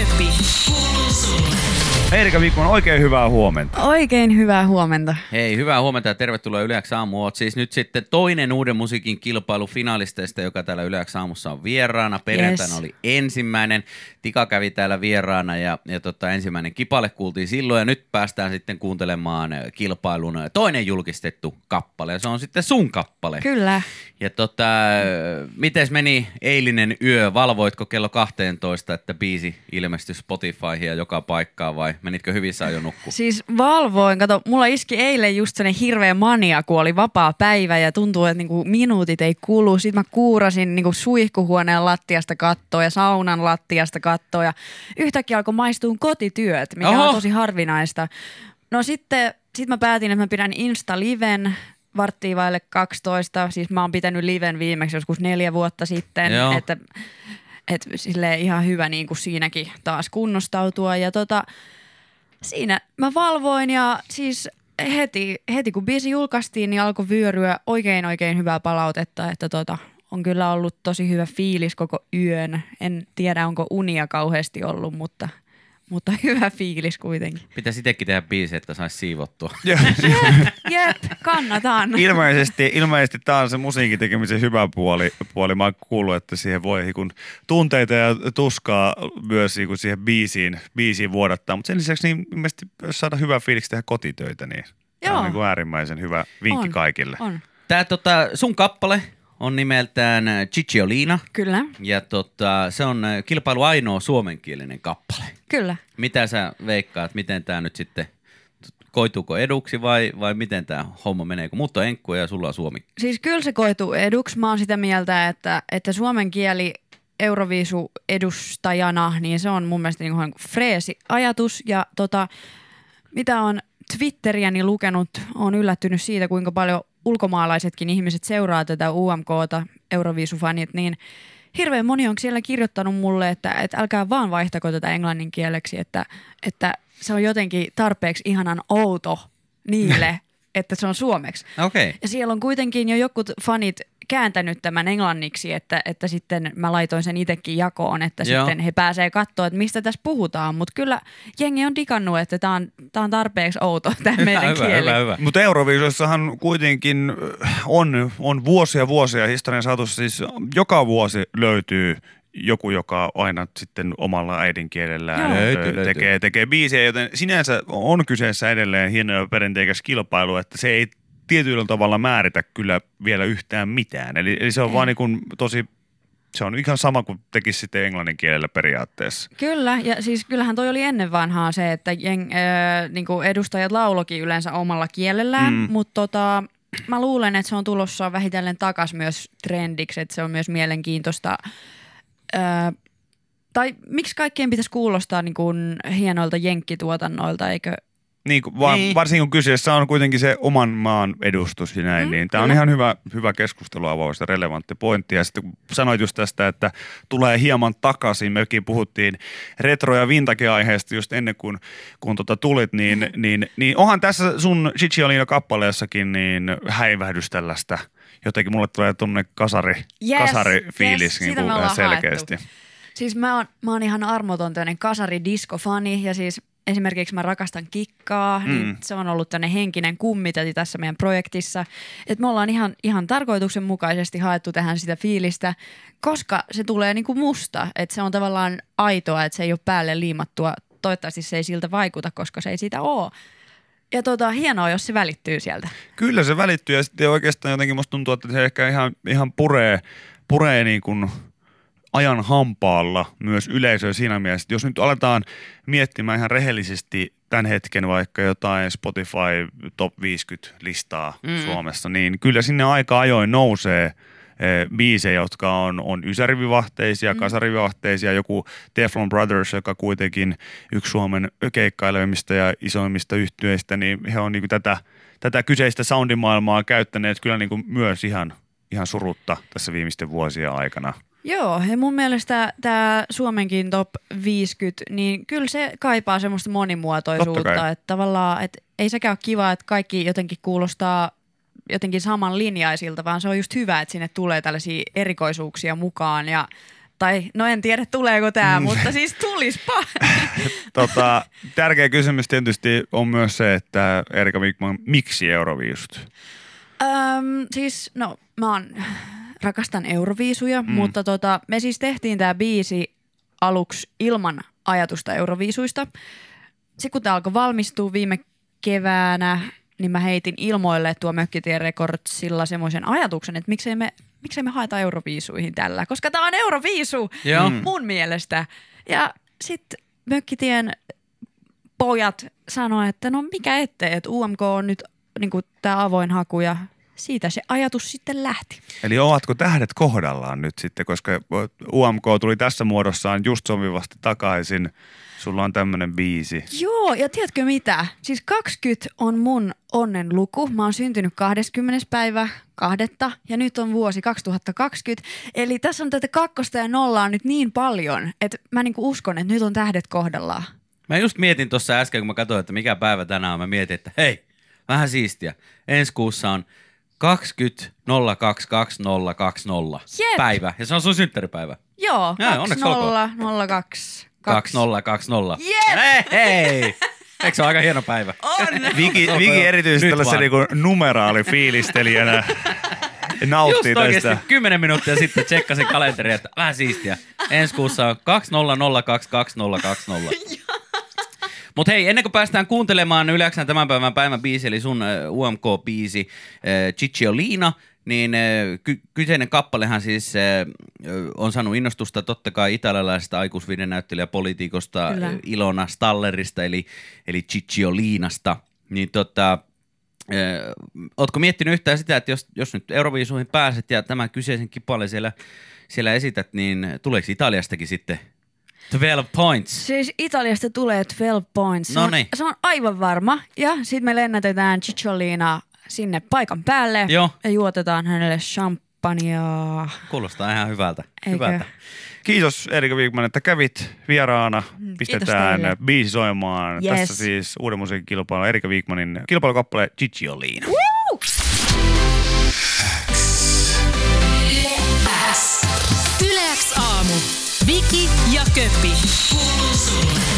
Mississippi. Erika Vikman, oikein hyvää huomenta. Oikein hyvää huomenta. Hei, hyvää huomenta ja tervetuloa Yleäksi aamu. Oot siis nyt sitten toinen uuden musiikin kilpailu finalisteista, joka täällä Yleäksi aamussa on vieraana. Perjantaina Yes. oli ensimmäinen. Tika kävi täällä vieraana ja, ja tota, ensimmäinen kipale kuultiin silloin. Ja nyt päästään sitten kuuntelemaan äh, kilpailun äh, toinen julkistettu kappale. Ja se on sitten sun kappale. Kyllä. Ja tota, miten meni eilinen yö? Valvoitko kello 12, että biisi ilmestyi Spotifyhin ja joka paikkaan vai menitkö hyvissä ajoin nukkumaan? Siis valvoin, kato, mulla iski eilen just sellainen hirveä mania, kun oli vapaa päivä ja tuntuu, että niinku minuutit ei kulu. Sitten mä kuurasin niinku suihkuhuoneen lattiasta kattoa ja saunan lattiasta kattoa ja yhtäkkiä alkoi maistua kotityöt, mikä Oho. on tosi harvinaista. No sitten sit mä päätin, että mä pidän Insta-liven varttiin vaille 12. Siis mä oon pitänyt liven viimeksi joskus neljä vuotta sitten, Joo. että et silleen ihan hyvä niin kuin siinäkin taas kunnostautua. Ja tota, siinä mä valvoin ja siis heti, heti kun biisi julkaistiin, niin alkoi vyöryä oikein oikein hyvää palautetta, että tota, on kyllä ollut tosi hyvä fiilis koko yön. En tiedä, onko unia kauheasti ollut, mutta, mutta hyvä fiilis kuitenkin. Pitäisi itsekin tehdä biisi, että saisi siivottua. Jep, kannatan. ilmeisesti, ilmeisesti tämä on se musiikin tekemisen hyvä puoli. puoli. Mä oon kuullut, että siihen voi kun tunteita ja tuskaa myös kun siihen biisiin, biisiin vuodattaa. Mutta sen lisäksi niin ilmeisesti jos saada hyvä fiiliksi tehdä kotitöitä, niin tämä on Joo. niin kuin äärimmäisen hyvä vinkki On, kaikille. On, Tää tota, sun kappale on nimeltään äh, Cicciolina kyllä, ja tota, se on äh, kilpailu ainoa suomenkielinen kappale. kyllä. Mitä sä veikkaat, miten tämä nyt sitten, koituuko eduksi vai, vai miten tämä homma menee, kun muut on enkkuja ja sulla on suomi? Siis kyllä se koituu eduksi. Mä oon sitä mieltä, että, että suomen kieli Euroviisu edustajana, niin se on mun mielestä niin kuin freesi ajatus. Ja tota, mitä on Twitteriäni lukenut, on yllättynyt siitä, kuinka paljon ulkomaalaisetkin ihmiset seuraa tätä UMKta, Euroviisufanit, niin hirveän moni on siellä kirjoittanut mulle, että, että älkää vaan vaihtako tätä englannin kieleksi, että, että se on jotenkin tarpeeksi ihanan outo niille, että se on suomeksi. Okei. Okay. Ja siellä on kuitenkin jo jotkut fanit kääntänyt tämän englanniksi, että, että sitten mä laitoin sen itsekin jakoon, että Joo. sitten he pääsee katsoa, että mistä tässä puhutaan. Mutta kyllä jengi on digannut, että tämä on, tää on tarpeeksi outo tämä meidän hyvä, kieli. hyvä, hyvä. Mutta Euroviisuissahan kuitenkin äh, on, on vuosia vuosia historian saatossa siis joka vuosi löytyy joku, joka aina sitten omalla äidinkielellään Joo. Löytyy, löytyy. tekee, tekee biisejä, joten sinänsä on kyseessä edelleen hieno ja perinteikäs kilpailu, että se ei tietyllä tavalla määritä kyllä vielä yhtään mitään. Eli, eli se on Ei. vaan niin kuin tosi, se on ihan sama kuin tekisi sitten englannin kielellä periaatteessa. Kyllä, ja siis kyllähän toi oli ennen vanhaa se, että jeng, ö, niinku edustajat laulokin yleensä omalla kielellään, Mm. mutta tota, mä luulen, että se on tulossa vähitellen takas myös trendiksi, että se on myös mielenkiintoista. Ö, tai miksi kaikkien pitäisi kuulostaa niin kuin hienoilta jenkkituotannoilta, eikö? Niin, kuin vaan, Niin. varsinkin kun kyseessä on kuitenkin se oman maan edustus ja näin, Mm, niin tämä on ihan hyvä, hyvä keskusteluavaus ja relevantti pointti. Ja sitten kun sanoit just tästä, että tulee hieman takaisin, mekin puhuttiin retro- ja vintage-aiheesta just ennen kuin kun tota tulit, niin, niin, niin onhan tässä sun Cicciolino-kappaleessakin niin häivähdys tällaista. Jotenkin mulle tulee tuonne kasari, Yes, kasari-fiilis yes, niin kuin selkeästi. Siis mä oon, mä oon ihan armoton tämmöinen kasari-disco-fani ja siis esimerkiksi mä rakastan kikkaa, mm. Mm. niin se on ollut tämmöinen henkinen kummitäti tässä meidän projektissa. Että me ollaan ihan, ihan tarkoituksenmukaisesti haettu tähän sitä fiilistä, koska se tulee niinku musta, että se on tavallaan aitoa, että se ei ole päälle liimattua. Toivottavasti se ei siltä vaikuta, koska se ei siitä ole. Ja tota, hienoa, jos se välittyy sieltä. Kyllä se välittyy ja sitten oikeastaan jotenkin musta tuntuu, että se ehkä ihan, ihan puree, puree niin kuin ajan hampaalla myös yleisöä siinä mielessä, että jos nyt aletaan miettimään ihan rehellisesti tämän hetken vaikka jotain Spotify Top 50 listaa Mm. Suomessa, niin kyllä sinne aika ajoin nousee eh, biisejä, jotka on, on ysärivivahteisia, Mm. kasarivivahteisia, joku Teflon Brothers, joka kuitenkin yksi Suomen keikkailevista ja isoimmista yhtyeistä, niin he on niin tätä, tätä kyseistä soundimaailmaa käyttäneet kyllä niin myös ihan, ihan surutta tässä viimeisten vuosien aikana. Joo, ja mun mielestä tämä Suomenkin top 50, niin kyllä se kaipaa semmoista monimuotoisuutta, että tavallaan, että ei sekään ole kiva, että kaikki jotenkin kuulostaa jotenkin samanlinjaisilta, vaan se on just hyvä, että sinne tulee tällaisia erikoisuuksia mukaan ja Tai no en tiedä tuleeko tämä, mm. mutta siis tulispa. Tota, tärkeä kysymys tietysti on myös se, että Erika Wigman, miksi Euroviisut? Öm, siis no mä oon, rakastan Euroviisuja, mm. mutta tota, me siis tehtiin tämä biisi aluksi ilman ajatusta Euroviisuista. Sitten kun tämä alkoi valmistua viime keväänä, niin mä heitin ilmoille tuo Mökkitien Recordsilla semmoisen ajatuksen, että miksei me, miksei me haeta Euroviisuihin tällä, koska tämä on Euroviisu Joo. mm. mun mielestä. Ja sitten Mökkitien pojat sanoi, että no mikä ettei, että UMK on nyt niin tämä avoin haku ja siitä se ajatus sitten lähti. Eli ovatko tähdet kohdallaan nyt sitten, koska UMK tuli tässä muodossaan just sopivasti takaisin. Sulla on tämmöinen biisi. Joo, ja tiedätkö mitä? Siis 20 on mun onnen luku. Mä oon syntynyt 20. päivä kahdetta ja nyt on vuosi 2020. Eli tässä on tätä kakkosta ja nollaa nyt niin paljon, että mä niinku uskon, että nyt on tähdet kohdallaan. Mä just mietin tuossa äsken, kun mä katsoin, että mikä päivä tänään on. Mä mietin, että hei, vähän siistiä. Ensi kuussa on 20 022020 Jep. päivä. Ja se on sun synttäripäivä. Joo, Jaa, onneksi 2002. 2020. Jep. Hei, hei! Eikö se ole aika hieno päivä? On! Viki, Viki erityisesti Nyt tällaisen niinku numeraalifiilistelijänä nauttii Just oikeasti tästä. 10 minuuttia sitten tsekkasin kalenteria, että vähän siistiä. Ensi kuussa on 20022020. Mutta hei, ennen kuin päästään kuuntelemaan Yleksän tämän päivän päivän biisi, eli sun UMK-biisi Cicciolina, niin ky- kyseinen kappalehan siis äh, on saanut innostusta totta kai italialaisesta aikuisviiden näyttelijäpolitiikosta Kyllä. äh, Ilona Stallerista, eli, eli Cicciolinasta. Niin tota, äh, ootko miettinyt yhtään sitä, että jos, jos nyt Euroviisuihin pääset ja tämän kyseisen kipale siellä, siellä esität, niin tuleeko Italiastakin sitten 12 points? Siis Italiasta tulee 12 points. Se, on, Noniin. se on aivan varma. Ja sitten me lennätetään Cicciolina sinne paikan päälle. Joo. Ja juotetaan hänelle champagnea. Kuulostaa ihan hyvältä. Eikö? hyvältä. Kiitos Erika Wigman, että kävit vieraana. Pistetään teille. biisi soimaan. Yes. Tässä siis uuden musiikin kilpailu Erika Wigmanin kilpailukappale Cicciolina. Yleäks Cup.